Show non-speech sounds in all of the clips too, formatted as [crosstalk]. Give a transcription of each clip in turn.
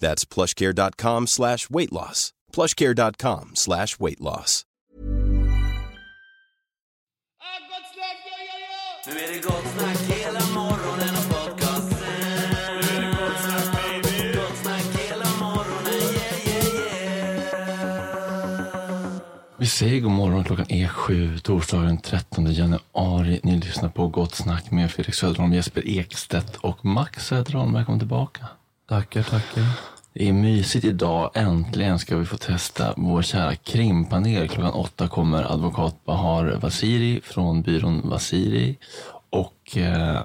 That's plushcare.com slash weight loss. plushcare.com slash weight loss. Nu är det gott snack hela morgonen och podcasten. Nu är det gott snack baby. Gott snack hela morgonen, yeah yeah yeah. Vi säger god morgon. Klockan är sju, torsdagen den 13 januari. Ni lyssnar på Gott Snack med Fredrik Söderholm, Jesper Ekstedt och Max Söderholm. Välkommen tillbaka. Tackar, tackar. Det är mysigt idag. Äntligen ska vi få testa vår kära krimpanel. Klockan åtta kommer advokat Bahar Vasiri från byrån Vasiri och eh,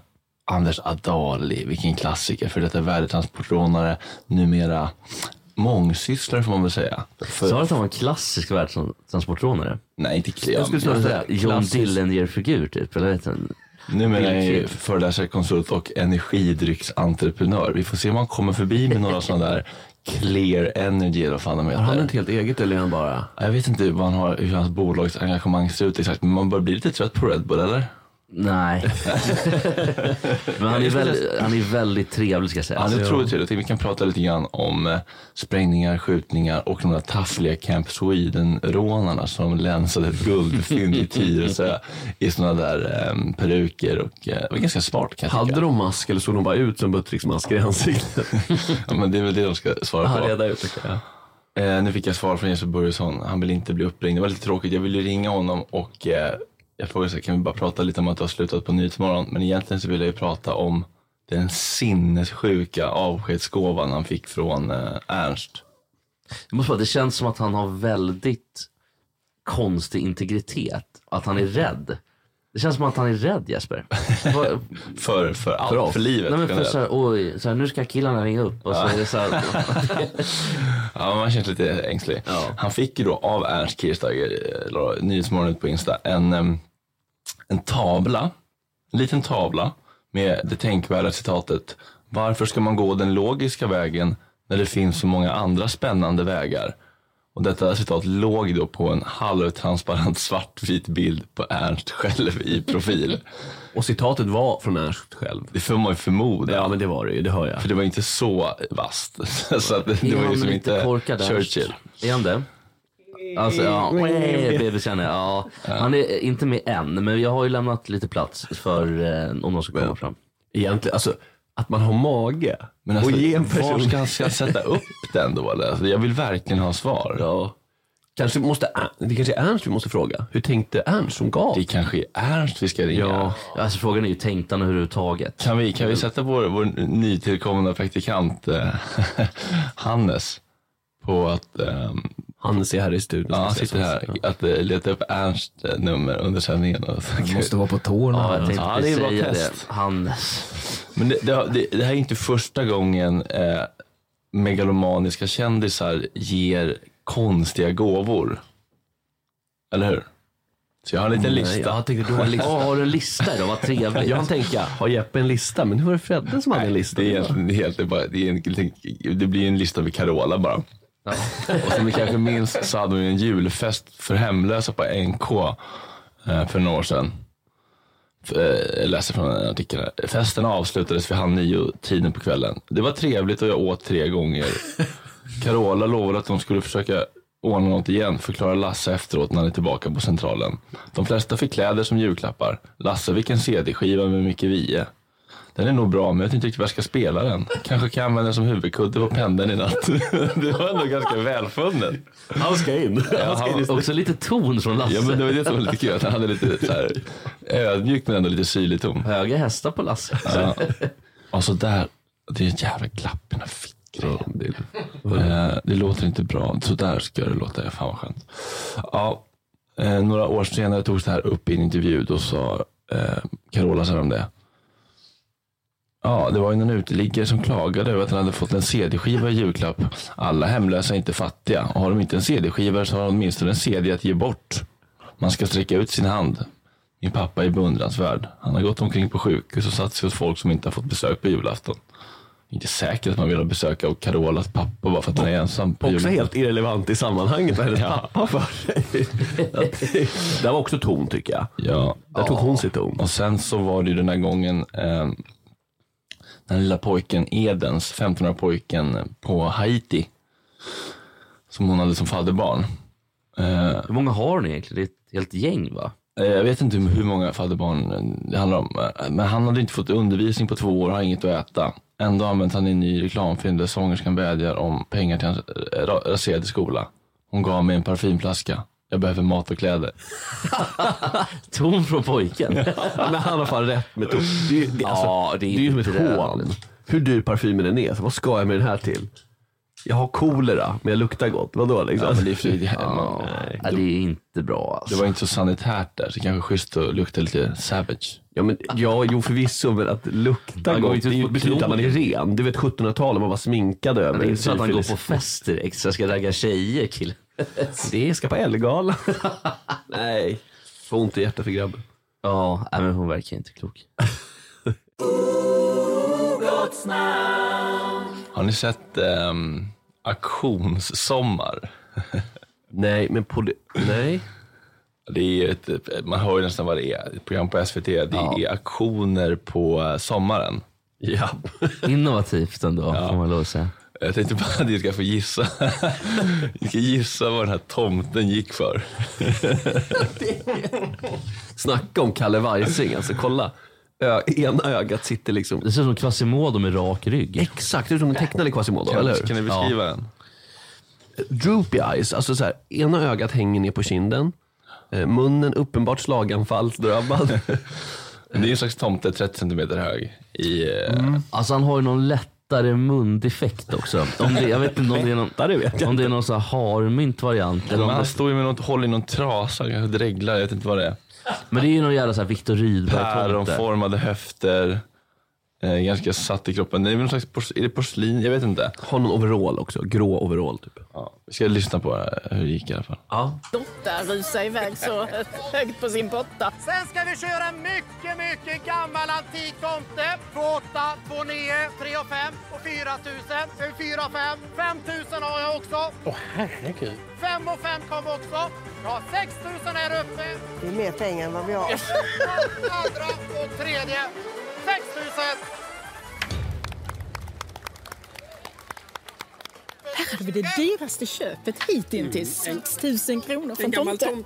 Anders Adali. Vilken klassiker för detta värdetransportrånare. Numera mångsysslare får man väl säga. För, Sa du att han var en klassisk värdetransportrånare? nej, inte Jag skulle säga John Klassisk. Dillenyer-figur typ, eller vet du? Numera är jag ju föreläsare, konsult och energidrycksentreprenör. Vi får se om han kommer förbi med några sådana där clear energy eller vad fan de heter. Har han ett helt eget eller är han bara? Jag vet inte vad han har, hur hans bolagsengagemang ser ut exakt, men man börjar bli lite trött på Red Bull eller? Nej. [laughs] Men han är, väldigt, han är väldigt trevlig ska jag säga. Ja, det Så tror jag- jag till. Jag tänkte vi kan prata lite grann om eh, sprängningar, skjutningar och de där taffliga Camp Sweden-rånarna som länsade ett guldfynd i Tyresö i sådana där eh, peruker och eh, det var ganska smart kan jag Hade de mask eller såg de bara ut som Buttricks-masker i ansiktet? [laughs] Ja, men det är väl det de ska svara på. reda ut det. Ja. Eh, nu fick jag svar från Jesper Börjesson. Han vill inte bli uppringd. Det var lite tråkigt. Jag ville ringa honom och eh, jag frågade så här, kan vi bara prata lite om att du har slutat på Nyhetsmorgon? Men egentligen så vill jag ju prata om den sinnessjuka avskedsgåvan han fick från eh, Ernst. Jag måste bara, det känns som att han har väldigt konstig integritet. Att han är rädd. Det känns som att han är rädd Jesper. Vad- [laughs] För, för allt, För för, livet. Nej men för så här, oj, så här, nu ska killarna ringa upp och så är det så här, [laughs] Ja, man känns lite ängslig. Ja. Han fick ju då av Ernst Kirchsteiger, eh, Nyhetsmorgon på Insta, en, en tavla, en liten tavla med det tänkvärda citatet Varför ska man gå den logiska vägen när det finns så många andra spännande vägar? Och detta citat låg då på en halvtransparent svartvit bild på Ernst själv i profil. [laughs] Och citatet var från Ernst själv. Det får man ju förmoda. Ja men det var det ju, det hör jag. För det var inte så vasst. [laughs] så att det, det var ju han som lite inte korkad? Churchill. Är han det? Alltså ja, [laughs] känner jag. Ja. Han är inte med än, men jag har ju lämnat lite plats för eh, om de ska komma fram. Egentligen, alltså att man har mage Men alltså, och ge en var person... ska han ska sätta upp den då? Eller? Alltså, jag vill verkligen ha svar. Ja. Kanske måste, det kanske är Ernst vi måste fråga. Hur tänkte Ernst som gav? Det kanske är Ernst vi ska ringa. Ja, alltså frågan är ju tänkt han överhuvudtaget. Kan, vi, kan vi sätta vår, vår nytillkomna praktikant eh, [laughs] Hannes på att ehm, Han ser här i studion. ja, han sitter här, att eh, leta upp Ernst eh, nummer under sändningen. Och, Måste vara på tårna. Ja, jag tänkte Ja, det är bra säga test. det. Han, Men det, det, det, det här är inte första gången eh, megalomaniska kändisar ger konstiga gåvor. Eller hur? Så jag har en liten lista. Nej, jag tänkte du har en lista. Åh, har du en lista då? Vad trevligt. Jag tänka, har Jeppe en lista? Men nu var det Fredde som hade en lista. Det är egentligen helt, det, är bara, det, är en, det blir en lista med Carola bara. Och som ni kanske minns så hade hon en julfest för hemlösa på NK eh, för några år sedan. Eh, jag läser från en artikel här. Festen avslutades vid halv nio tiden på kvällen. Det var trevligt och jag åt tre gånger. Carola lovade att de skulle försöka ordna något igen, förklarar Lasse efteråt när han är tillbaka på centralen. De flesta fick kläder som julklappar. Lasse fick en CD-skiva med Micke Wiehe. Den är nog bra, men jag vet inte riktigt vad jag ska spela den. Kanske kan jag använda den som huvudkudde på pendeln i natt. [laughs] det var ändå ganska välfunnet. Han ska in. Ja, han, Också lite ton från Lasse. ja, men det var det som var lite kul, han hade lite så här, ödmjuk men ändå lite syrlig ton. Höga hästar på Lasse. Ja. Och så där, det är ett jävla glapp i den här fickgrejen. Eh, det låter inte bra. Så där ska det låta. Fan vad skönt. Ja, eh, några år senare togs det här upp i en intervju. Då sa eh, Carola så här om det. Ja, det var ju någon uteliggare som klagade över att han hade fått en CD-skiva i julklapp. Alla hemlösa är inte fattiga. Och har de inte en CD-skiva så har de åtminstone en CD att ge bort. Man ska sträcka ut sin hand. Min pappa är beundransvärd. Han har gått omkring på sjukhus och satt sig hos folk som inte har fått besök på julafton. Inte säkert att man vill ha besök av Carolas pappa bara för att han är ensam på Också julafton. helt irrelevant i sammanhanget vad hennes pappa för sig. [laughs] Det var också ton tycker jag. Ja, Där tog hon sitt ton. Och sen så var det ju den här gången eh, den lilla pojken Edens, 15-åriga pojken på Haiti. Som hon hade som fadderbarn. Eh, Hur många har ni egentligen? Det är ett helt gäng va? Eh, Jag vet inte hur många fadderbarn det handlar om. eh, Men han hade inte fått undervisning på två år och har inget att äta. Ändå använt han i en ny reklamfilm där sångerskan vädjar om pengar till hans ra- raserade skola. Hon gav mig en parfymflaska. Jag behöver mat och kläder. [laughs] Ton från pojken. Men han har fan rätt med ton. Det, är ju- det, alltså, Ja, det är det är ju som ett hån. Hur dyr parfymen än är, så vad ska jag med den här till? Jag har kolera, men jag luktar gott. Vadå liksom? Ja, men det, är för, det, Ja, man, nej, det är inte bra det alltså. var inte så sanitärt där, så det kanske schysst att lukta lite savage. Ja, men, ja, jo förvisso, men att lukta går gott, det betyder att man är ren. Du vet 1700-talet, man var sminkad över. Det är inte så att han går på fest direkt så jag ska ragga tjejer kill. [laughs] Det ska på Ellegalan. [laughs] Nej, får ont i hjärtat för grabben. Ja, nej, men hon verkar inte klok. [laughs] Har ni sett um, Auktionssommar? Nej, men på det, nej. Det är ett, man hör ju nästan vad det är. Ett program på SVT. Det Ja. är auktioner på eh, sommaren. Ja. Innovativt ändå, får man lov att säga. Jag tänkte bara att ni ska få gissa. [laughs] Ni ska gissa vad den här tomten gick för. [laughs] Snacka om Kalle Weising, alltså kolla. Ö, ena ögat sitter liksom Det ser ut som Quasimodo med rak rygg. exakt ut som en tecknad Quasimodo, eller Kan, hur? kan ni beskriva den? Droopy eyes, alltså så här, ena ögat hänger ner på kinden. Eh, munnen uppenbart slaganfallsdrabbad. [laughs] Det är ju en slags tomte 30 centimeter hög. I, eh, Mm. Alltså han har ju någon lättare mundeffekt också. Om det, jag vet inte om det är någon, om det är någon så här harmynt variant. Eller Men om han det, står ju med något, håller i någon trasa, kanske dreglar, jag vet inte vad det är. men det är ju någon jävla så här Viktor Rydberg-tomte. Päronformade höfter, eh, ganska satt i kroppen. Det är någon slags pors- är det porslin? Jag vet inte. Har någon overall också, grå overall typ. Ja, vi ska lyssna på eh, hur det gick i alla fall. Ja. Dotter rusar iväg så högt på sin potta. Sen ska vi köra mycket, mycket gammal antik tomte. 28, 29, 3 och 5 och 4 000. 4 och 5. 5 000 har jag också. Åh herregud. 5 och 5 kom också. Jag har 6 000 här uppe. Det är mer pengar än vad vi har. Andra och tredje. 6 000. Här hade vi det dyraste köpet hittills. 6 000 kronor för en tomte. [laughs]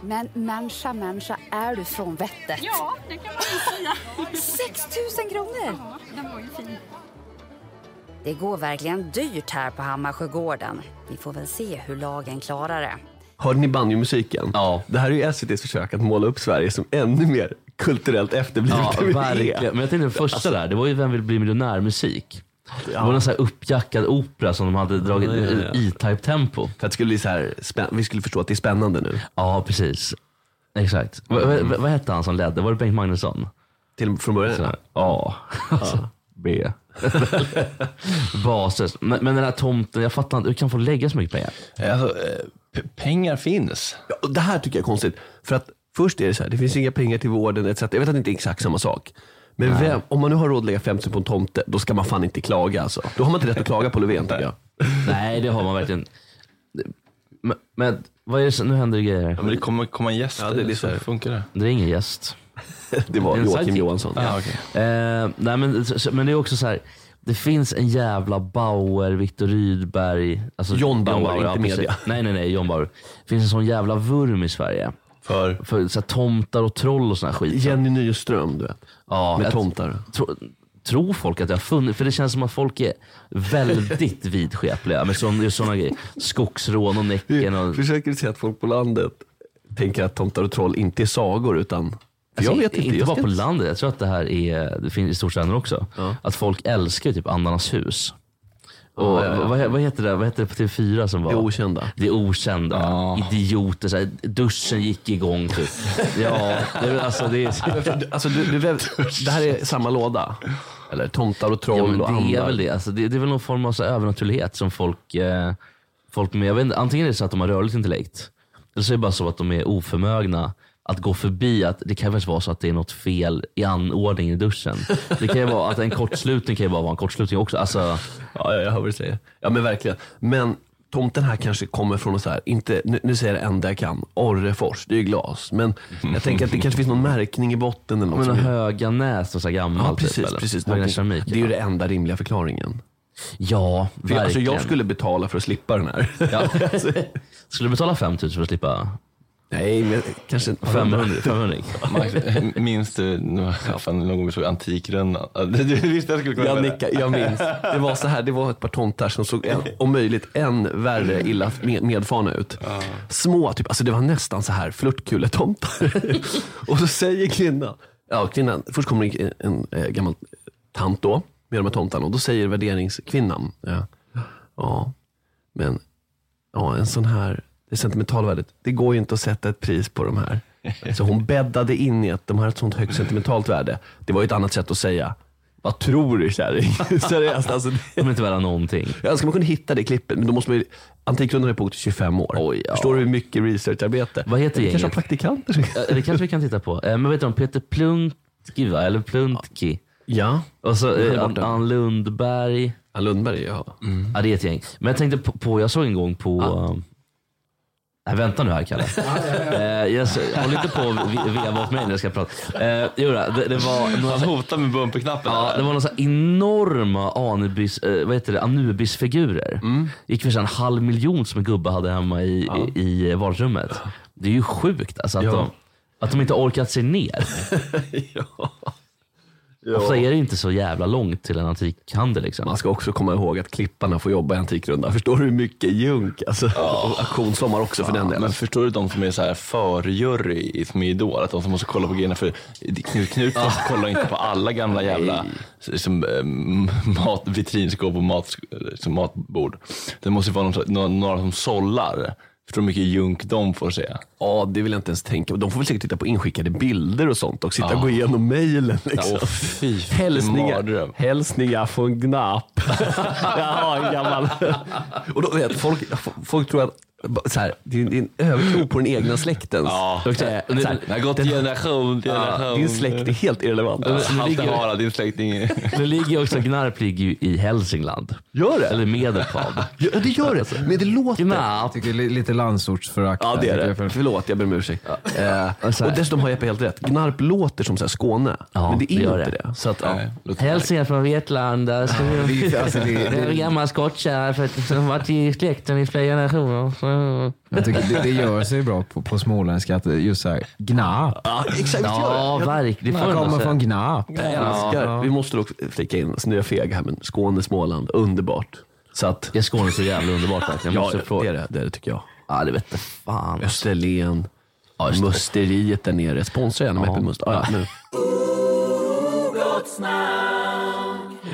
Men människa, människa, är du från vettet? Ja, det kan man säga. 6 000 kronor! Den var ju fin. Det går verkligen dyrt här på Hammarsjögården. Vi får väl se hur lagen klarar det. Hörde ni banjomusiken? Ja. Det här är ju SVTs försök att måla upp Sverige som ännu mer kulturellt efterblivet Ja, vi verkligen. är. Men jag tänkte den första där, det var ju Vem vill bli miljonär-musik. Det var en sån här uppjackad opera som de hade dragit Ja, ja, ja. i E-Type tempo. För att det skulle bli så här, vi skulle förstå att det är spännande nu. Ja, precis. Exakt. Vad vad- vad hette han som ledde? Var det Bengt Magnusson? Till från början? Så här, Ja, alltså, [laughs] B. [laughs] Bases. Men, men den här tomten, jag fattar inte, hur kan folk lägga så mycket pengar? Alltså, eh, p- pengar finns. Ja, och det här tycker jag är konstigt. För att först är det så här, det finns inga pengar till vården etc. Jag vet att det inte är exakt samma sak. Men vem, om man nu har råd att lägga 50 på en tomte, då ska man fan inte klaga alltså. Då har man inte rätt att klaga på Löfven tycker jag. Nej, det har man verkligen. Men, men vad är det som, nu händer det grejer. Ja, men det kommer komma gäster, Ja, det är det så funkar det. Det är ingen gäst. [laughs] Det var en Joakim. Johansson. Ja, okej. Eh, nej, men, men det är också så här. Det finns en jävla Bauer, Viktor Rydberg. Alltså John Bauer, inte precis. media. Nej, nej, nej, John Bauer. Det finns en sån jävla vurm i Sverige. För För så här, tomtar och troll och sån här skit. Jenny Nyström, du vet. ja, Med tomtar. Tro, tror folk att det har funnits? För det känns som att folk är väldigt [laughs] vidskepliga med såna grejer. Skogsrån och Näcken. Och, Försöker du säga att folk på landet tänker att tomtar och troll inte är sagor utan... För Alltså, jag vet inte. Inte jag bara på landet, jag tror att det här är, det finns i storstäderna också. Att folk älskar typ Andarnas hus. Och Ja, ja. Vad, vad heter det vad heter det på TV4 som var? Det okända. Det okända. Ja. Idioter, så här, duschen gick igång typ. [laughs] ja, det, är- alltså det är... Alltså, du, du, det här är samma låda? Eller tomtar och troll Ja, men och det är andar? väl det. Alltså, det. Det är väl någon form av så övernaturlighet som folk, eh, folk med, jag vet inte, antingen är det så att de har rörligt intellekt, eller så är det bara så att de är oförmögna att gå förbi att det kan vara så att det är något fel i anordningen i duschen. Det kan ju vara att en kortslutning kan ju bara vara en kortslutning också. Alltså, Ja, ja, jag hör vad du säger. Ja men verkligen. Men tomten här kanske kommer från så här, inte, nu, nu säger jag det enda jag kan, Orrefors, det är ju glas. Men jag tänker att det kanske finns någon märkning i botten eller ja, något. men höga nät och så gammalt. ja, precis, typ, precis. Höga keramik. Det är ju det enda rimliga förklaringen. Ja, För jag, alltså, verkligen. jag skulle betala för att slippa den här. Ja. [laughs] Skulle du betala 5000 för att slippa Nej, men kanske 500? 500. Max, minns du nu- fan, någon gång vi såg Antikrundan? Du visste jag skulle kunna Jag nickar, jag minns. Det var så här, det var ett par tomtar som såg en, om möjligt än värre illa med, medfarna ut. Små, typ, alltså det var nästan så här flörtkuletomtar. [laughs] och så säger kvinnan, ja kvinnan, först kommer det en, en, eh, gammal tant då med de här tomtarna och då säger värderingskvinnan, ja, ja men ja, en sån här, det sentimentalvärdet, det går ju inte att sätta ett pris på de här. [laughs] Så hon bäddade in i att de har ett sånt högt sentimentalt värde. Det var ju ett annat sätt att säga, Vad tror du kärring? [laughs] Seriöst alltså. det- De är inte värda någonting. Jag önskar man kunde hitta det klippet, men då måste man ju, Antikrundan har pågått i 25 år. Oj, ja. Förstår du hur mycket researcharbete? Vad heter Vi kanske har gänget? praktikanter. Det kanske vi kan titta på. Eh, Men vet du om Peter Pluntki va? Eller Pluntki? Ja. Och så eh, Ann den. Ann Lundberg. Ja, Lundberg, ja. Ja, det är ett gäng. Men jag tänkte på, på jag såg en gång på... eh, Nej, vänta nu här Kalle. [laughs] Eh, jag s- håll inte på ve- veva åt mig när jag ska prata. Eh, det, det var några, Han hotar med bumperknappen. ja, det var några enorma Anubis, eh, vad heter det, Anubis-figurer. gick för en halv miljon som en gubbe hade hemma i, i, i vardagsrummet. Det är ju sjukt alltså, att, Ja. de, att de inte orkat sig ner. [laughs] ja. Ofta är det inte så jävla långt till en antikhandel. Liksom. Man ska också komma ihåg att klipparna får jobba i Antikrundan. Förstår du hur mycket junk? Alltså, och auktionssommar också för den Ja, delen. men förstår du de som är så här förjury i- som är Idol? Att de som måste kolla på grejerna för Knut Knutsson kollar inte på alla gamla jävla liksom, mat, vitrinskåp och mat, liksom, matbord. Det måste ju vara någon, några, några som sållar. Förstår hur mycket junk de får se? Ja, det vill jag inte ens tänka på. De får väl säkert titta på inskickade bilder och sånt och sitta och gå igenom mejlen. Liksom. Fy, vilken Hälsningar, hälsningar från Gnap. [laughs] jag har en gammal. och då, vet, folk, folk tror att så här, det, är, är en övertro på den egna släkten. Ja. Och så här, Det så här, har gått den- generation till ja, generation. din släkt är helt irrelevant. Haltehara, din släkting. [laughs] Det ligger ju också, Gnarp ligger ju i Hälsingland. Gör det? Eller Medelpad. [laughs] Ja, det gör det. Men det låter... Gnarp. tycker li- lite landsortsförakt. Ja det är det. för- Förlåt, jag ber om ursäkt. Eh, så här. och dessutom har Jeppe helt rätt. Gnarp låter som så här Skåne, Ja, men det är det gör inte det. det. Så att, ja. Hälsningar från Vetlanda. Är- alltså, det- det är det- gammal skottkärra för att- som varit i släkten i flera generationer. Så- Jag tycker det, det gör sig bra på, på småländska, att just såhär, gnap. Ja, exakt. Ja, verkligen. Jag kommer ändå från. Gnap. jag älskar, vi måste dock flika in, nu är jag feg här, men Skåne, Småland, underbart. Så att, Är Skåne så jävla underbart verkligen? Jag ja, måste det fråga. är det, det är det tycker jag. Ja, det vet fan. Österlen, Ja. Musteriet där nere. Sponsra gärna med Ja. Äppelmust. Ja, ja, nu.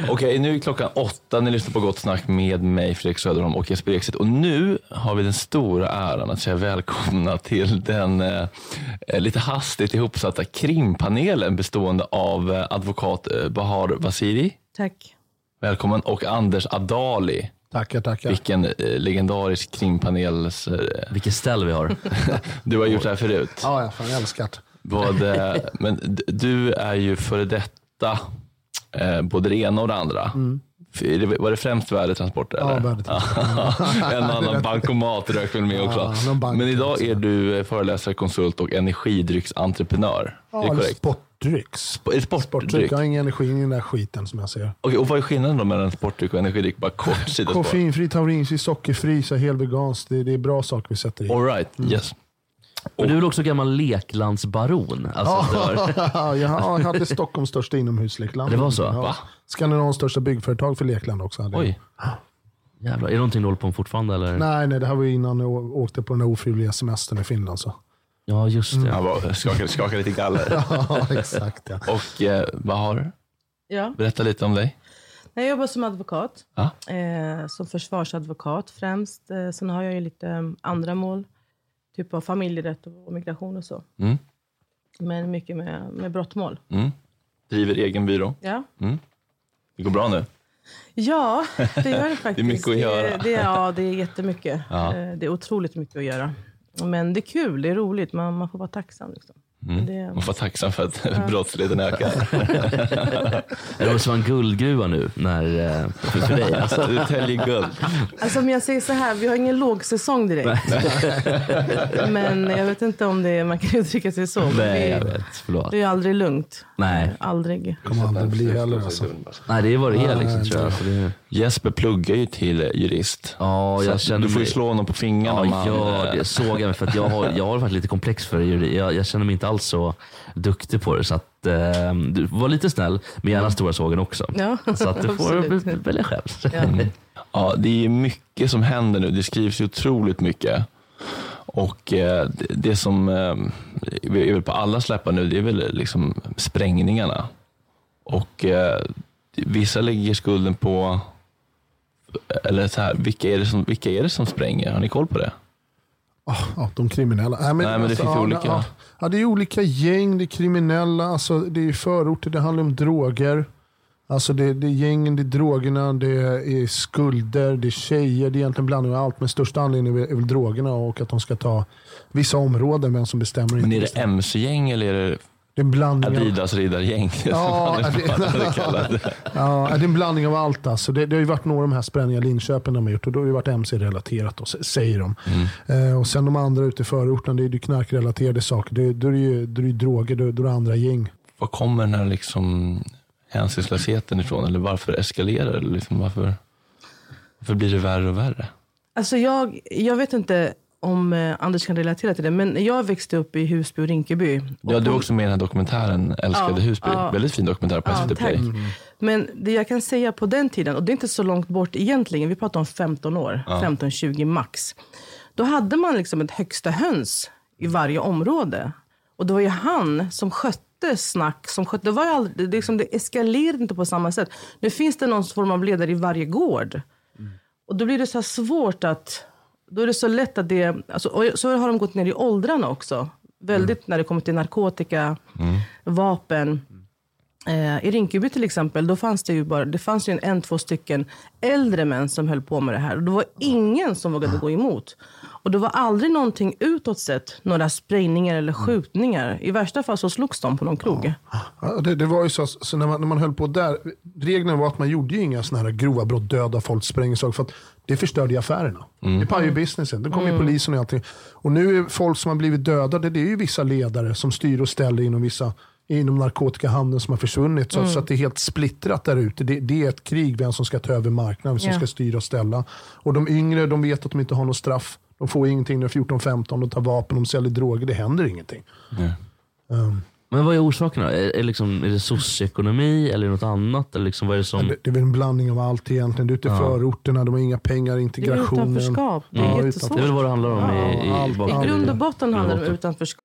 Okej, nu är klockan åtta. Ni lyssnar på Gott Snack med mig, Fredrik Söderholm och Jesper Ekstedt. Och nu har vi den stora äran att säga välkomna till den eh, lite hastigt ihopsatta krimpanelen bestående av eh, advokat eh, Bahar Vasiri. Tack. Välkommen. Och Anders Adali. Tackar, tackar. Vilken eh, legendarisk krimpanels... Eh, Vilket ställ vi har. [laughs] du har gjort det här förut. Ja, jag fan älskat. Vad, eh, men du är ju före detta eh, både det ena och det andra. Det- Var det främst värdetransporter? Ja, eller? värdetransporter. [laughs] en annan [laughs] bankomat rök väl med också. Ja, bank men idag också. är du eh, föreläsare, konsult och energidrycksentreprenör. är det Ja, korrekt? sportdrycks. Är det sportdryck? Sportdryck. Jag har ingen energi i den där skiten som jag ser. Okej, och vad är skillnaden då mellan sportdryck och energidryck? Bara kort. Koffeinfri, taurinfri, sockerfri, så helveganskt. Det, det är bra saker vi sätter i. All right, yes. Och du är väl också gammal leklandsbaron? Alltså, Ja, [laughs] jag hade Stockholms största inomhuslekland. Det var så? Ja. Va? Skandinavs största byggföretag för lekland också. Hade jag. Oj. Jävlar. Är det någonting du håller på med fortfarande? Eller? Nej, nej, det här var ju innan jag åkte på den här ofrivilliga semestern i Finland. Så. Ja, just det. Han bara skakar, skakar lite galler. [laughs] Ja, exakt. Ja. Och eh, vad har du? Ja. Berätta lite om dig. Jag jobbar som advokat. Ja. Eh, som försvarsadvokat främst. Eh, sen har jag ju lite eh, andra mål. Typ av familjerätt och migration och så. Mm. Men mycket med, med brottmål. Mm. Driver egen byrå. Ja. Mm. Det går bra nu. Ja, det gör [laughs] det faktiskt. mycket att göra. Det, det, ja, det är jättemycket. Ja. Eh, Det är otroligt mycket att göra. Men det är kul, det är roligt. Man, man får vara tacksam. Liksom. Mm. Det- Man får tacksam för att Ja. brottsligheten ökar. [laughs] Det måste vara en guldgruva nu när, eh, för, för dig. [laughs] Alltså. Du täljer guld. Alltså om jag säger så här, vi har ingen lågsäsong direkt. [laughs] Men jag vet inte om det, man kan uttrycka sig så. Nej, vi- jag vet. Förlåt. Det är aldrig lugnt. Nej. Aldrig. kommer aldrig bli heller. Alltså. Nej, det är vad det är liksom, tror jag. Det... Jesper pluggar ju till jurist. Ja, jag känner du får ju mig- slå honom på fingrarna. Ja, gör eh, det. Såg jag, för att jag har, jag har varit lite komplex för juri. Jag, jag känner mig inte alls så duktig på det. Så att, eh, du var lite snäll, men gärna stora sågen också. Ja, [laughs] Så att du får välja själv. [laughs] Mm. Ja, det är mycket som händer nu. Det skrivs ju otroligt mycket. Och eh, det, det som eh, är väl på alla släppar nu, det är väl liksom sprängningarna. Och eh, vissa lägger skulden på, eller så här, vilka är, det som, vilka är det som spränger? Har ni koll på det? Ja, de kriminella. Nej, Nej, men det finns ja, olika. Ja, ja, det är olika gäng, det är kriminella, alltså, det är förorter, det handlar om droger. Alltså det, det är gängen, det är drogerna, det är skulder, det är tjejer. Det är egentligen blandning av allt. Men största anledningen är väl, drogerna och att de ska ta vissa områden. Vem som bestämmer. Men är det. MC-gäng eller är det Det är en blandning av- Adidas riddargäng? [laughs] Ja, det-. [laughs] Ja, det är en blandning av allt. Alltså. Det, det har ju varit några av de här sprängningarna Linköping de har gjort och då har det varit MC-relaterat, då, säger de. Eh, och sen de andra ute i förorten, det är ju knarkrelaterade saker. Det, då är det ju, då är det ju droger, då, då är det andra gäng. Var kommer den här liksom hänsynslösheten ifrån? Eller varför eskalerar det? Eller Liksom varför, varför blir det värre och värre? Alltså jag, jag vet inte om eh, Anders kan relatera till det, men jag växte upp i Husby och Rinkeby. Ja, du är också med i den här dokumentären Älskade Ja, Husby. ja. Väldigt fin dokumentär på SVT. Play. Men det jag kan säga på den tiden, och det är inte så långt bort egentligen, vi pratar om 15 år, Ja. 15-20 max. Då hade man liksom ett högsta höns i varje område. Och det var ju han som skötte snack, som skötte, det, var aldrig, det, liksom, det eskalerade inte på samma sätt. Nu finns det någon form av ledare i varje gård. Och då blir det så här svårt att, då är det så lätt att det, alltså, och så har de gått ner i åldrarna också. Väldigt när det kommer till narkotika, vapen. Eh, I Rinkeby till exempel, då fanns det ju bara det fanns ju en, en, två stycken äldre män som höll på med det här. Och det var ingen som vågade gå emot. Och det var aldrig någonting utåt sett, några sprängningar eller skjutningar. I värsta fall så slogs de på någon krog. Ja, det, det var ju så, så när, man, när man höll på där, reglerna var att man gjorde ju inga såna här grova brott, döda folk, sprängsaker, för att det förstörde ju affärerna. Det pajade ju businessen. Då kom ju Mm. polisen och allting. Och nu är folk som har blivit dödade, det är ju vissa ledare som styr och ställer inom vissa inom narkotikahandeln som har försvunnit. Så, Mm. så att det är helt splittrat där ute. Det, det är ett krig, vem som ska ta över marknaden, vem som Ja. ska styra och ställa. Och de yngre, de vet att de inte har något straff. De får ingenting när de är 14-15, de tar vapen, de säljer droger, det händer ingenting. Um, Men vad är orsakerna? Är, är, liksom, är det socioekonomi eller något annat? Eller liksom, vad är det som... Det, det är väl en blandning av allt egentligen. Du är ute i Ja. förorterna, de har inga pengar, integrationen. utanförskap. Det är Ja, jättesvårt. Det är väl vad det handlar om i, i, Ja, i, allt- bakom- I grund och botten handlar det om utanförskap.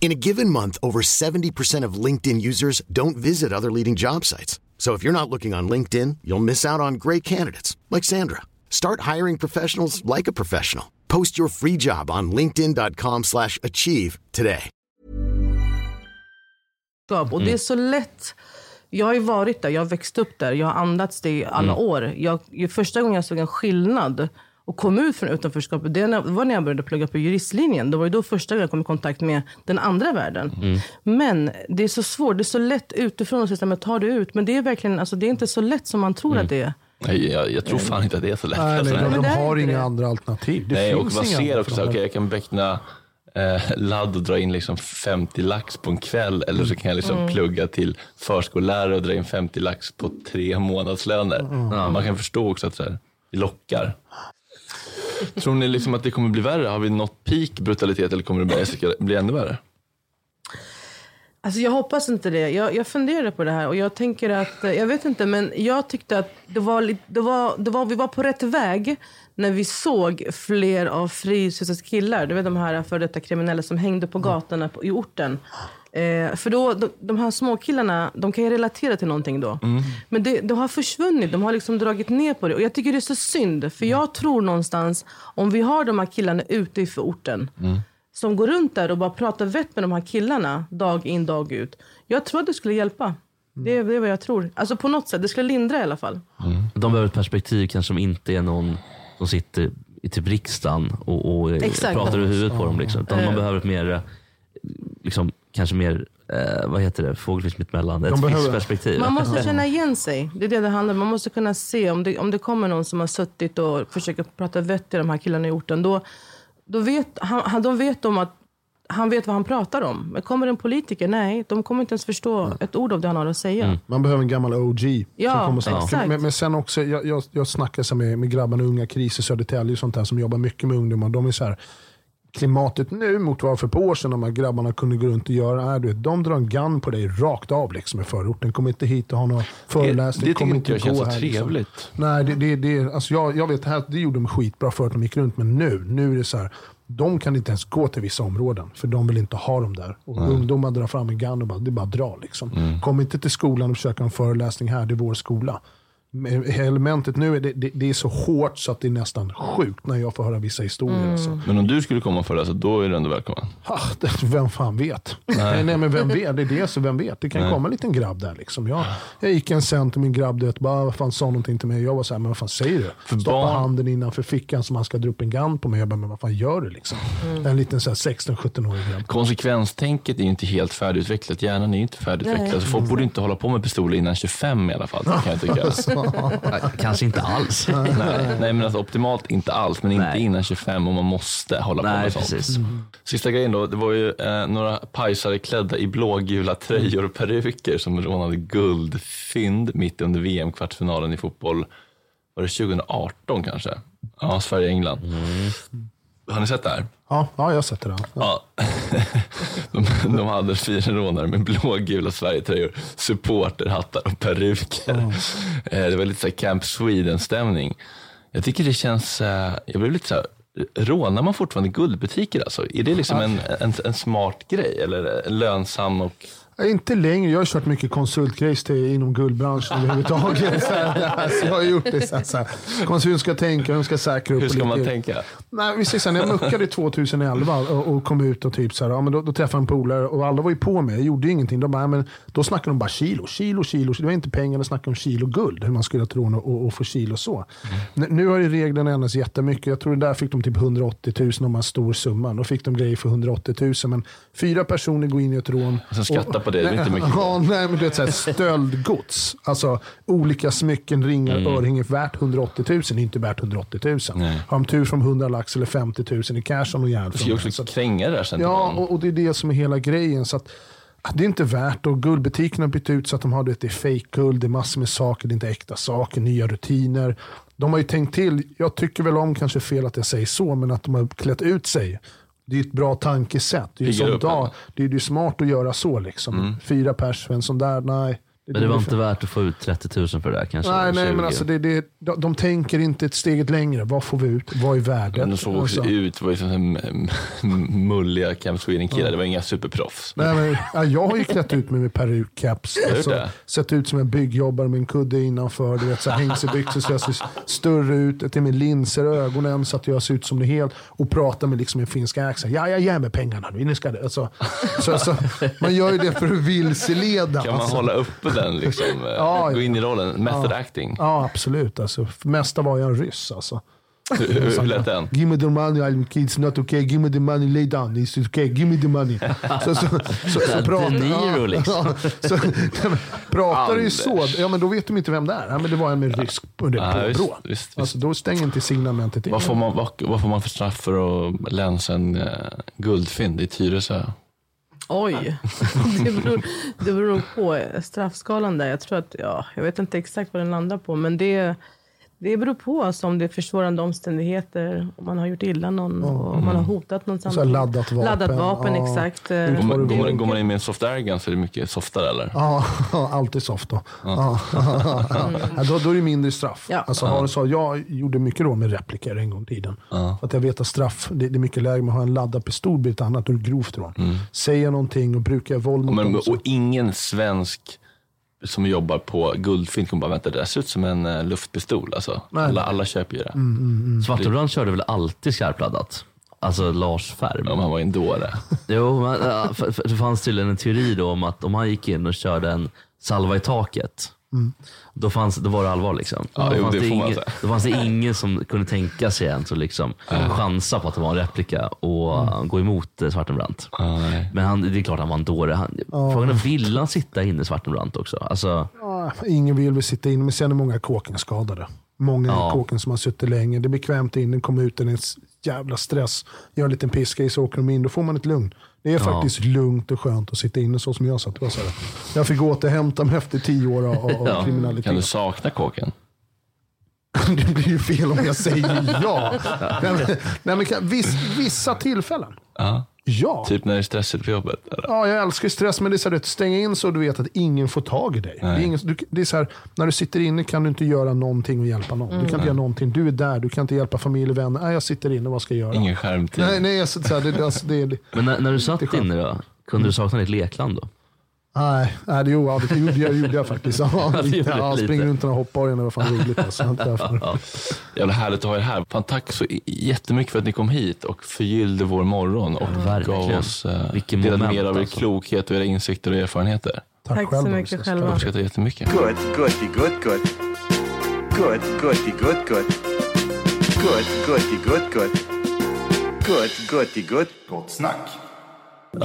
In a given month, over 70% of LinkedIn users don't visit other leading job sites. So if you're not looking on LinkedIn, you'll miss out on great candidates like Sandra. Start hiring professionals like a professional. Post your free job on linkedin.com/achieve slash achieve today. Och det är så lätt. Jag har ju varit där, jag har växt upp där, jag har andats det i alla Mm. år. Jag, ju första gången jag såg en skillnad och kom ut från utanförskapet, det var när jag började plugga på juristlinjen. Det var ju då första gången jag kom i kontakt med den andra världen. Mm. Men det är så svårt, det är så lätt utifrån att säga, men tar du ut? Men det är verkligen, alltså det är inte så lätt som man tror att det är. Nej, jag, jag tror fan inte att det är så lätt. Nej, Alltså, nej, de, det har inga det. andra alternativ. Det Nej, och inga ser också, okej, jag kan beckna eh, ladd och dra in liksom 50 lax på en kväll eller så kan jag liksom Mm. plugga till förskollärare och dra in 50 lax på tre månadslöner. Mm. Man kan förstå också att det lockar. Tror ni liksom att det kommer bli värre? Har vi nått peak brutalitet eller kommer det bli, ännu värre? Alltså jag hoppas inte det. Jag, jag funderar på det här och jag tänker att, eh, jag vet inte, men jag tyckte att det var, det var, det var, vi var på rätt väg när vi såg fler av Fryshusets killar. Du vet de här före detta kriminella som hängde på gatorna på, i orten. Eh, för då, de, de här småkillarna, de kan ju relatera till någonting då. Men det, det har försvunnit, de har liksom dragit ner på det. Och jag tycker det är så synd, för jag tror någonstans, om vi har de här killarna ute i förorten, som går runt där och bara pratar vett med de här killarna dag in dag ut. Jag tror att det skulle hjälpa. Det, är- det är vad jag tror. Alltså på något sätt, det skulle lindra i alla fall. De behöver ett perspektiv kanske som inte är någon som sitter i typ riksdagen och, och pratar över huvudet på dem. Liksom. Utan Eh. man behöver ett mer, eh, liksom, kanske mer, eh, vad heter det, fågelfisk mittemellan. Ett De behöver- fiskperspektiv. Man måste känna igen sig. Det är det det handlar om. Man måste kunna se om det, om det kommer någon som har suttit och försöker prata vett till de här killarna i orten. Då, då vet, han, de vet om att han vet vad han pratar om. Men kommer en politiker, nej, de kommer inte ens förstå ett ord av det han har att säga. Man behöver en gammal OG. Ja, som kommer exakt. Men, men sen också, jag, jag, jag snackar så med, med grabbarna i Unga Kris i Södertälje och sånt där, som jobbar mycket med ungdomar. De är så här, klimatet nu mot vad för par år sedan de här grabbarna kunde gå runt och göra. Är, du vet, de drar en gun på dig rakt av liksom, i förorten. Kommer inte hit och ha någon föreläsning. det tycker kommer inte jag känns så här, liksom. trevligt. Nej, det, det, det, alltså jag, jag vet, det, här, det gjorde de skitbra för att de gick runt. Men nu, nu är det så här. De kan inte ens gå till vissa områden, för de vill inte ha dem där. Och ungdomar drar fram en gun och bara, det bara att dra. Liksom. Mm. Kom inte till skolan och försöka en föreläsning här, det är vår skola. Men Elementet nu är det, det, det är så hårt så att det är nästan sjukt när jag får höra vissa historier. Mm. Alltså. Men om du skulle komma och föreläsa, då är du ändå välkommen. Ah, det, vem fan vet? Nej. Nej. Men vem vet? Det är det, så vem vet? Det kan Nej. komma en liten grabb där. Liksom. Jag, jag gick en sen till min grabb, du vet, bara, vad fan sa någonting till mig. Jag var så här, men vad fan säger du? För Stoppa barn- handen innanför fickan som han ska dra upp en gun på mig. Jag bara, men vad fan gör du liksom? Mm. En liten så här 16-17-årig grabb. Konsekvenstänket är ju inte helt färdigutvecklat. Hjärnan är ju inte färdigutvecklat. Nej. Så folk borde inte hålla på med pistoler innan 25 i alla fall. Kan jag tycka. [laughs] Kanske inte alls. nej, nej, men alltså optimalt inte alls. Men inte innan 25 och man måste hålla på Nej, med sånt. precis. Mm. Sista grejen då. Det var ju eh, några pajsare klädda i blågula tröjor och peruker som rånade guldfynd mitt under VM-kvartsfinalen i fotboll. Var det 2018 kanske? Ja, Sverige-England. Har ni sett det här? Ja, ja jag har sett det. Där. Ja. [laughs] De, de hade fyra rånare med blågula Sverigetröjor, supporterhattar och peruker. Eh, Det var lite så här Camp Sweden-stämning. Jag tycker det känns, eh, jag blev lite så här, rånar man fortfarande guldbutiker alltså? Är det liksom en, en, en smart grej eller lönsam och Inte längre. Jag har kört mycket konsultgrejs inom guldbranschen överhuvudtaget. [laughs] Så jag har gjort det så. Så de ska tänka, hur ska säkra upp. hur ska man tänka? Nej, vi säger så här, när jag muckade 2011 och, och kom ut och typ så här, ja, men då, då träffade en polare och alla var ju på mig. Jag gjorde ju ingenting. De bara, men då snackade de bara kilo, kilo, kilo. Det var inte pengar, de snackade om kilo guld. Hur man skulle tro och, och få kilo så. N- Nu har ju reglerna ändrats jättemycket. Jag tror där fick de typ 180 000 om man stor summa. Då fick de grejer för 180 000. Men fyra personer går in i ett rån. Skattar på det, det är inte mycket. Ja, nej, men du vet, så här, stöldgods. Alltså olika smycken, ringar, Mm. örhängen värt 180 000 är inte värt 180 000. Har de tur som 100 lax eller 50 000 i cash har de järn Du ska ju också kränga det där sen Ja, och, och det är det som är hela grejen. Så att, det är inte värt och Guldbutikerna har bytt ut så att de har det, det är fake-guld, det är massor med saker, det är inte äkta saker, nya rutiner. De har ju tänkt till, jag tycker väl om, kanske fel att jag säger så, men att de har klätt ut sig. Det är ett bra tankesätt. Det är, det ju smart att göra så. Liksom. Mm. Fyra pers en sån där, nej. Men det var inte värt att få ut 30 000 för det där kanske? Nej, nej, 20. men alltså det, det, de, de tänker inte ett steget längre. Vad får vi ut? Vad är värdet? Men de såg också Alltså. ut, var ju mulliga Camp Sweden-killar. Det var inga superproffs. Nej, men, ja, jag har ju klätt ut mig med peruk, caps. Har du Alltså, sett ut som en byggjobbare med en kudde innanför. Du vet, så hängselbyxor så jag ser större ut. Till med linser och ögonen så att jag ser ut som det helt. Och pratar med liksom en finsk accent. Ja, jag ger mig pengarna nu. Ni ska, det." alltså, så, så, man gör ju det för att vilseleda. Kan man alltså. hålla uppe den, liksom, [laughs] eh, Ja, gå in i rollen? Method ja. acting. Ja, absolut. Alltså, mesta var jag en ryss. Alltså. Hur, lät den? Give me the money, I'm kids not okay. Give me the money, lay down. It's okay. Give me the money. [laughs] Så, så, så, så, pratar, Niro, liksom. [laughs] så, pratar du ju så, ja, men då vet de inte vem det är. Ja, men det var en med rysk påbrå. Alltså, då stänger inte signalementet in. Vad får, man, vad, vad får man för straff för att länsa en uh, guldfynd i Tyresö? Oj, [laughs] det beror, det beror nog på straffskalan där. Jag tror att, ja, jag vet inte exakt vad den landar på, men det, det beror på alltså, om det är försvårande omständigheter, om man har gjort illa någon och om man har hotat någon Och så här samtidigt. laddat vapen. Laddat vapen, Ja. exakt. Går man, går, man, går man in med en soft airgun så är det mycket softare eller? Ja, [laughs] alltid soft då. Ja. [laughs] Ja, då, då är det mindre straff. Ja. Alltså, har du så, jag gjorde mycket då med repliker en gång i tiden. Ja. För att jag vet att straff, det, det är mycket lägre. Man har en laddad pistol blir ett annat, då är det grovt rån. Mm. Säger jag någonting och brukar jag våld mot Men, dem. så- och ingen svensk som jobbar på guldfynd kommer bara, vänta det där ser ut som en uh, luftpistol. Alltså. Nej. Alla, alla köper ju det. Mm, mm, mm. Svartebrandt körde väl alltid skarpladdat? alltså Lars Färm. Om han var en dåre. [laughs] Jo, men, ja, för, för, det fanns tydligen en teori då om att om han gick in och körde en salva i taket, Mm. då, fanns, då var det allvar. Liksom. Ja, då, jo, fanns det det säga. då fanns det ingen som kunde tänka sig ens att liksom, chansa på att det var en replika och Mm. gå emot eh, Svartenbrandt. nej. Men han, det är klart han var en dåre. Han. Frågan är, vill han sitta inne Svartenbrandt också? Alltså, ingen vill väl sitta inne, men sen är många kåken skadade. Många Ja. i kåken som har suttit länge. Det är bekvämt in, kommer ut, det är jävla stress. Gör en liten piska så åker de in, då får man ett lugn. Det är Ja. faktiskt lugnt och skönt att sitta inne så som jag satt. Det var så här. Jag fick återhämta mig efter tio år av, [laughs] Ja. kriminalitet. Kan du sakna kåken? [laughs] det blir ju fel om jag säger [laughs] ja. nej, men, nej, men vissa tillfällen. Ja. Ja. Typ när det är stressigt på jobbet? Eller? Ja, jag älskar stress, men det är så här, att stänga in så du vet att ingen får tag i dig. Det är, ingen, du, det är så här, när du sitter inne kan du inte göra någonting och hjälpa någon. Du kan inte Mm. göra någonting. Du är där, du kan inte hjälpa familj och vänner. Nej, jag sitter inne, vad ska jag göra? Ingen skärmtid? Nej, nej, jag så här, det, alltså, det, det, men när, när du satt inne då, kunde du sakna ditt lekland då? Nej, nej, det, jo, ja, det gjorde jag, gjorde jag faktiskt. Ja, [laughs] det lite, ja, lite. springa runt i den här hoppborgen, det var fan [laughs] roligt. Alltså. Därför. Jävla härligt att ha er här. Fan, tack så jättemycket för att ni kom hit och förgyllde vår morgon och verkligen. gav oss eh, Vilken delade moment, med er av er alltså. klokhet och era insikter och erfarenheter. Tack, Tack så mycket själva. Jag uppskattar jättemycket. Good, goody, good, good. Good, goody, good, good. Good, goody, good, good. Good, goody, good. Gott snack.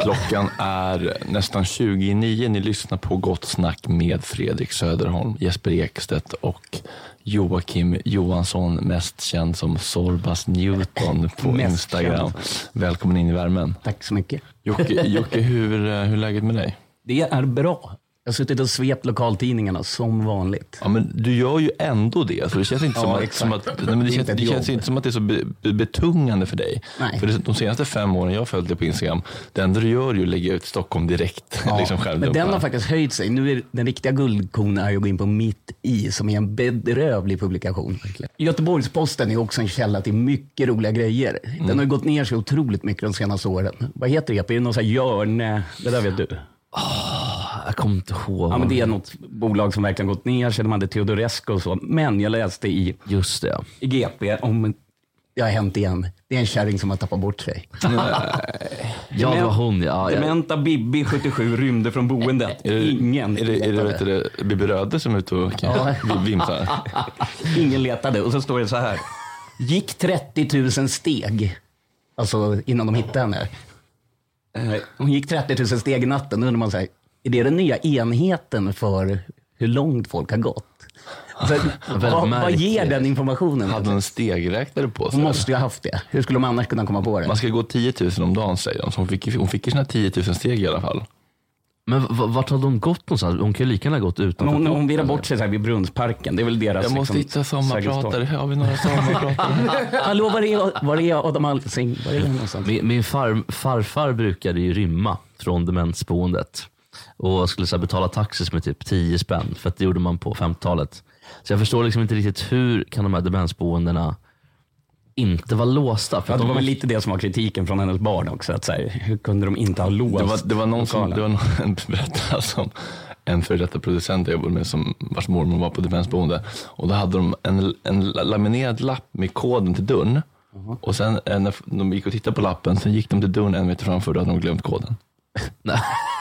Klockan är nästan 29. Ni lyssnar på Gott snack med Fredrik Söderholm, Jesper Ekstedt och Joakim Johansson, mest känd som Sorbas Newton på Instagram. Välkommen in i värmen. Tack så mycket. Jocke, Jocke hur, eh, hur är läget med dig? Det är bra. Jag har suttit och svept lokaltidningarna som vanligt. Ja, men du gör ju ändå det. Så det känns inte som, Ja, att, som att, nej, men det, känns, det känns inte som att det är så be, be, betungande för dig. Nej. För de senaste fem åren jag har följt dig på Instagram, det enda du gör är ju att lägga ut Stockholm direkt. [laughs] Ja, liksom men den har faktiskt höjt sig. Nu är den riktiga guldkon är ju att gå in på Mitt i, som är en bedrövlig publikation. Göteborgs-Posten är också en källa till mycket roliga grejer. Mm. Den har ju gått ner sig otroligt mycket de senaste åren. Vad heter det? Är det någon sån här Görne? Det där vet du. Jag kommer inte ihåg. Ja, men det är något bolag som verkligen gått ner sig. De hade Teodorescu och så. Men jag läste i, Just det. i GP om det har hänt igen. Det är en kärring som har tappat bort sig. [laughs] Ja, det var hon ja. ja. Dementa Bibi, 77, rymde från boendet. Är det, Ingen är det, är det, vet du, det Bibi Röde som är ute och vimsar? [laughs] Ingen letade. Och så står det så här. Gick 30 000 steg. Alltså innan de hittade henne. Eh, Hon gick 30 000 steg i natten. Då undrar man så här, är det den nya enheten för hur långt folk har gått? Så, [laughs] vad, vad ger den informationen? Hade hon en stegräknare på sig? Hon måste ju ha haft det. Hur skulle de annars kunna komma på det? Man ska gå 10 000 om dagen säger de. Så hon fick, hon fick ju sina 10 000 steg i alla fall. Men v- vart har de gått någonstans? Hon kan ju lika gärna gått utanför hon, hon virrar bort sig så här vid Brunnsparken. Det är väl deras... Jag måste liksom, hitta sommarpratare. Har vi några sommarpratare? [laughs] Hallå, var är, var är Adam Alsing? Var är han någonstans? Min, min far, farfar brukade ju rymma från demensboendet och skulle så här, betala taxis med typ 10 spänn, för att det gjorde man på 50-talet. Så jag förstår liksom inte riktigt hur kan de här demensboendena inte vara låsta? För Ja, det de var väl lite det som var kritiken från hennes barn också. Att så här, hur kunde de inte ha låst Det var, det var någon som, det var någon [laughs] berättade som en före detta producent jag jobbade med som vars mormor var på demensboende. Och då hade de en, en laminerad lapp med koden till dörren. Och sen eh, när de gick och tittade på lappen, sen gick de till dörren en meter framför, då hade de glömt koden. [laughs] [laughs]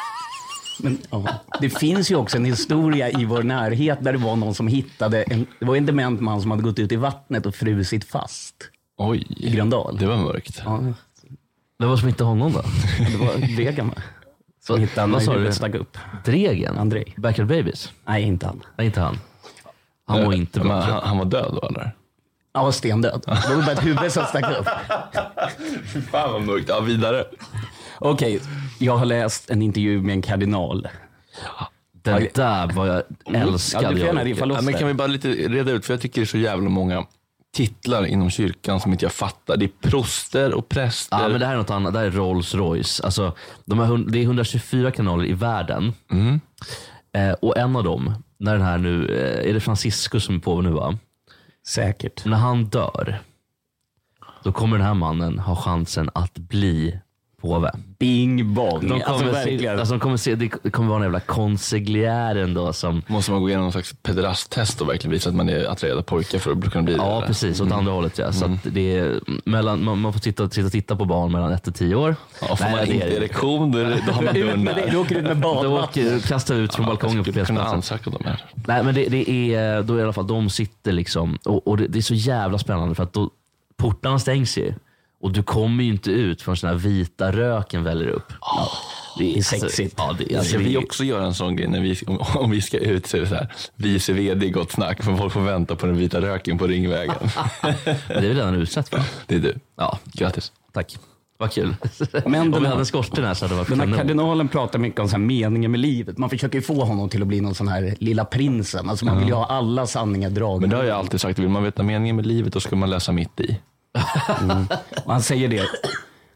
Men, ja. Det finns ju också en historia i vår närhet där det var någon som hittade en, det var en dement man som hade gått ut i vattnet och frusit fast. Oj, I Gröndal. det var mörkt. Ja, Vem var som hittade honom då? det var va? Som hittade han vad när du? huvudet stack upp. Dregen? Andrei. Backyard Babies? Nej, inte han. Nej, inte han. Han var inte Men bra. han, han var död då eller? Han var stendöd. Det var bara ett huvud som stack upp. Fan vad mörkt. Ja, vidare. Okej, jag har läst en intervju med en kardinal. Den där var jag älskade. Ja, du får gärna jag. Ja, men kan vi bara lite reda ut, för jag tycker det är så jävla många titlar inom kyrkan som inte jag fattar. Det är proster och präster. Ja, men det här är något annat. Det här är Rolls Royce. Alltså, de här, det är 124 kanaler i världen. Mm. Eh, och en av dem, när den här nu, eh, är det Franciscus som är på nu va? Säkert. När han dör, då kommer den här mannen ha chansen att bli påve. Bing bong. De kommer, Alltså, se, alltså, de kommer se, det kommer vara en jävla konsegliären då som... Måste man gå igenom någon slags pederasttest och verkligen visa att man är attraherad av pojkar för att kunna bli det? Ja, precis. Åt Mm. andra hållet ja. Så att det är mellan, man, man får sitta och, sitta och titta på barn mellan 1 till 10 år. Ja, får man det inte erektion, då, då har man [laughs] dörren där. Du åker ut med Då badvatten. åker, kastar ut från balkongen på skulle kunna ansöka de här. Nej men det, det är, då är i alla fall de sitter liksom, och, och det, det är så jävla spännande för att då, portarna stängs ju. Och du kommer ju inte ut förrän den här vita röken väller upp. Det är sexigt. Ja, det, Ska alltså, vi det, också göra en sån grej när vi, om, om vi ska ut så är det så här, vice vd i Gott Snack, för folk får vänta på den vita röken på Ringvägen. [laughs] det är vi redan utsett för. Det är du. Ja, Grattis. tack. Vad kul. Men om den vi här- hade en skorsten här så hade det varit Den här kanon. kardinalen pratar mycket om så här meningen med livet. Man försöker ju få honom till att bli någon sån här lilla prinsen. Alltså man vill ju ha alla sanningar dragna. Men det har jag alltid sagt, vill man veta meningen med livet då ska man läsa mitt i. Och han säger det.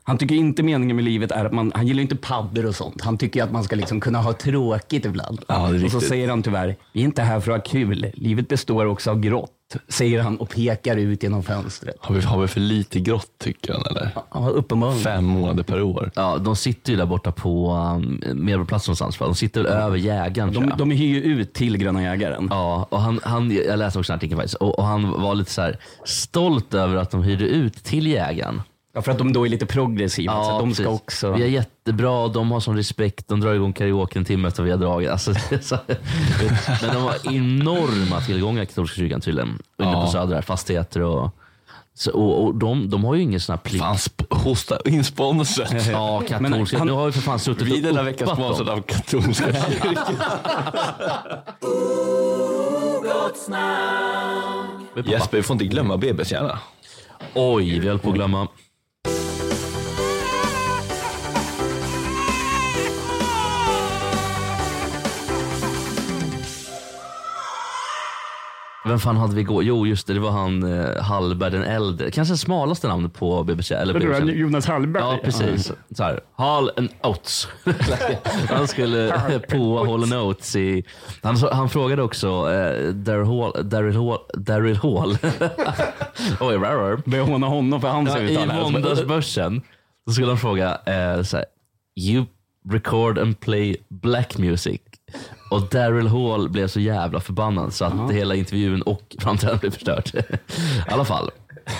Han tycker inte meningen med livet är att man, han gillar inte paddor och sånt. Han tycker att man ska liksom kunna ha tråkigt ibland. Ja, och så säger han tyvärr, vi är inte här för att ha kul. Livet består också av grått, säger han och pekar ut genom fönstret. Har vi, har vi för lite grått tycker han eller? Ja, uppenbarligen. Fem månader per år. Ja, de sitter ju där borta på um, Medborgarplatsen någonstans. va? De sitter väl över jägaren De, de hyr ju ut till Gröna jägaren. Ja, och han, han, jag läste också en artikel faktiskt. Och, och han var lite så här stolt över att de hyrde ut till jägaren. Ja, för att de då är lite progressiva. så att de ska precis. också... Vi är jättebra, de har sån respekt, de drar igång karaoke en timme efter vi har dragit. Alltså, [laughs] så, men de har enorma tillgångar katolska kyrkan tydligen. Inne Ja. på Söder, här, fastigheter och så, och, och de, de har ju ingen sån här plikt. Fan, hosta in sponsorn. [laughs] Ja, Men katolska. han- nu har vi för fan suttit Vi och vecka uppat sponsrad dem. av katolska kyrkan. [laughs] Jesper, vi får inte glömma bebishjärna. Oj, vi höll på att glömma. Vem fan hade vi igår? Jo, just det, det var han eh, Hallberg den äldre. Kanske det smalaste namnet på BBC. Eller BBC. Jonas Hallberg? Ja, precis. Så här, Hall and Oates. [laughs] han skulle eh, på Hall and Oates i... Han, han frågade också eh, Daryl Hall... Daryl Hall... Daryl Hall. [laughs] Oj, rarrar. Börjar håna honom för hans Ja, I uttal här. måndagsbörsen så skulle han fråga eh, så här, You record and play black music. Och Daryl Hall blev så jävla förbannad så att hela intervjun och framträdandet blev förstört. I alla fall,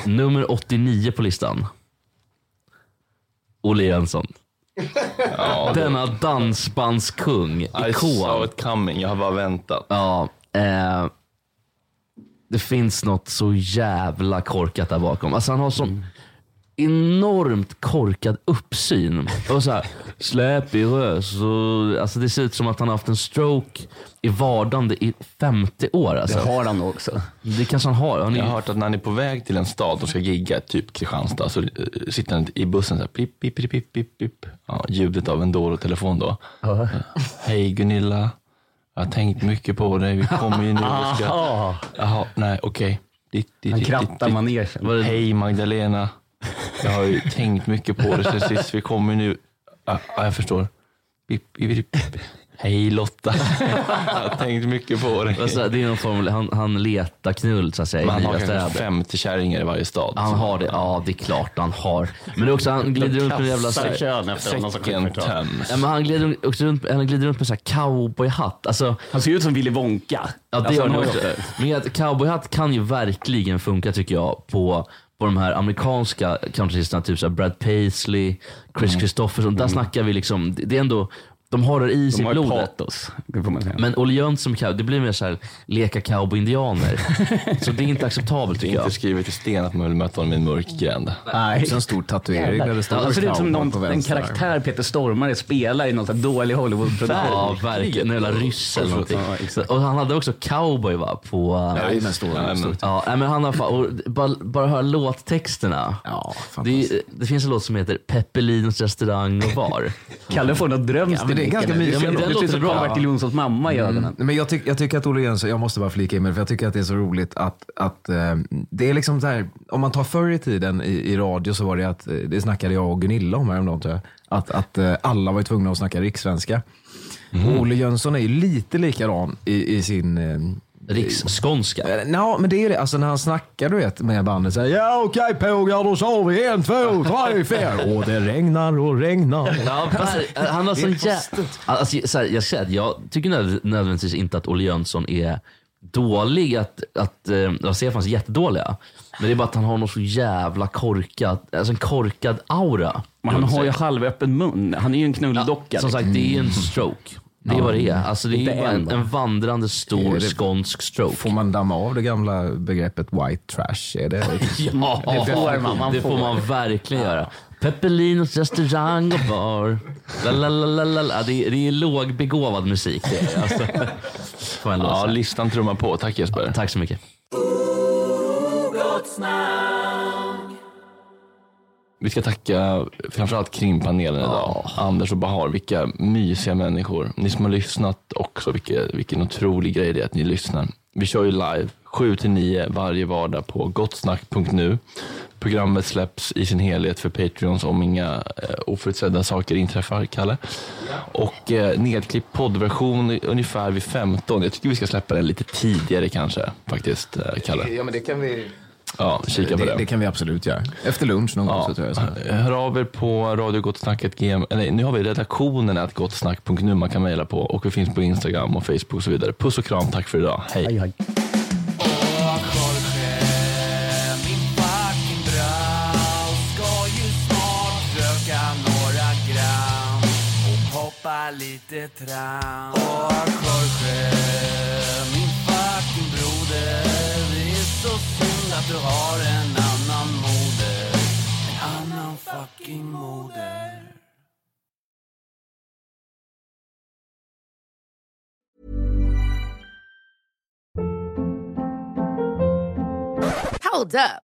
nummer 89 på listan. Olle Jönsson. Ja, det- Denna dansbandskung, I saw ikon. it coming, jag har bara väntat. Ja, eh, det finns något så jävla korkat där bakom. Alltså han har sån enormt korkad uppsyn. Och så här, släpig röst. och- Alltså det ser ut som att han har haft en stroke i vardande i 50 år. Alltså. Det har han också. Det kanske han har. Han är, Jag har hört att när ni är på väg till en stad och ska gigga, typ Kristianstad, så eh, sitter han i bussen så här, pip, pip, pip, pip, pip, pip. Ja, ljudet av en Doro-telefon då. Ja. Hej Gunilla, jag har tänkt mycket på dig, vi kommer ju nu och ska... [laughs] Aha. Jaha, nej okej. Ditt, Han krattar manegen. Hej Magdalena, jag har ju tänkt mycket på dig sen sist, vi kommer nu... Ja, ja, jag förstår. Hej Lotta, jag har tänkt mycket på dig. alltså, det är någon form, han, han letar knull så att säga, Men han har kanske städer. 50 kärringar i varje stad. Han har det, ja det är klart han har. Men det är också, han glider runt med en jävla... kön efter honom som. Ja, men han glider runt- också runt, han glider runt med så här cowboyhatt. Alltså, Han ser ut som Willy Wonka. ja, det Alltså, gör han också. Men att cowboyhatt kan ju verkligen funka tycker jag på, på de här amerikanska countryartisterna, typ så Brad Paisley, Chris Mm. Christopherson. Där snackar vi liksom, det är ändå, de har det i De sitt har ju blod. patos, det. Men Olle Jönsson, som det blir mer så här leka cowboy-indianer. [laughs] så det är inte acceptabelt Det är tycker jag. inte skrivet i sten att man vill möta honom i en mörk gränd. Nej. Också en stor tatuering där det står ser ut som cowboy någon, en karaktär Peter Stormare spelar i här dålig Hollywoodproduktion. Ja, verkligen. En jävla ryss eller någonting. Ja, exakt. Och han hade också cowboy va? På, Ja, det är mest stora. Jajamän. Ja, nej, men han har fan, och bara, bara höra låttexterna. Ja, Det, är- det finns en låt som heter Peppelinos restaurang och bar. [laughs] Kalle får något drömskt Ja, men det är ganska mysigt. Ja, men Det ut låter bra. Bertil Jonssons mamma i ögonen. Mm. Men jag, tyck, jag tycker att Olle Jönsson, jag måste bara flika in med det, för jag tycker att det är så roligt att, att eh, det är liksom så här, om man tar förr i tiden i, i radio så var det att, eh, det snackade jag och Gunilla om häromdagen tror jag, att, att eh, alla var tvungna att snacka rikssvenska. Och Olle Jönsson är ju lite likadan i, i sin, eh, Riksskånska? Ja, men det är ju det. Alltså när han snackar du vet med bandet så här, Ja okej pågar, då sa vi en, två, tre, fyra. Och det regnar och regnar. Ja, ver- han har sån är jä... konstigt. alltså, så här, jag, säger att jag tycker nöd- nödvändigtvis inte att Olle Jönsson är dålig, att, att eh, ja, Stefans är jättedåliga. Men det är bara att han har något så jävla korkat, alltså en korkad aura. Men han har ju halvöppen mun. Han är ju en knulldocka. Som sagt, det är en stroke. Det är Ja. vad det är. Alltså, det är en, en. vandrande stor det- skånsk stroke. Får man damma av det gamla begreppet white trash? Är det, [laughs] Ja, det får man. Man det får man verkligen göra. Peppelinos restaurang och bar. La. Det, är, det är lågbegåvad musik. Det är, det. alltså. [laughs] Ja, listan trummar på. Tack Jesper. Tack så mycket. Vi ska tacka framförallt krimpanelen idag. Anders och Bahar, vilka mysiga människor. Ni som har lyssnat också, vilken, vilken otrolig grej det är att ni lyssnar. Vi kör ju live 7 till 9 varje vardag på gottsnack.nu. Programmet släpps i sin helhet för Patreons om inga eh, oförutsedda saker inträffar, Kalle. Och eh, nedklippt poddversion ungefär vid 15. Jag tycker vi ska släppa den lite tidigare kanske, faktiskt, eh, Kalle. Ja men det kan vi... Ja, kika på det. Det, det kan vi absolut göra. Efter lunch någon gång så tror jag. Så. Hör av er på radiogottsnacket gm, nej, nu har vi redaktionen att gottsnack.nu man kan mejla på och vi finns på Instagram och Facebook och så vidare. Puss och kram, tack för idag. Hej. hej. Min fucking brau att du har en annan moder. En annan fucking moder. Hold up.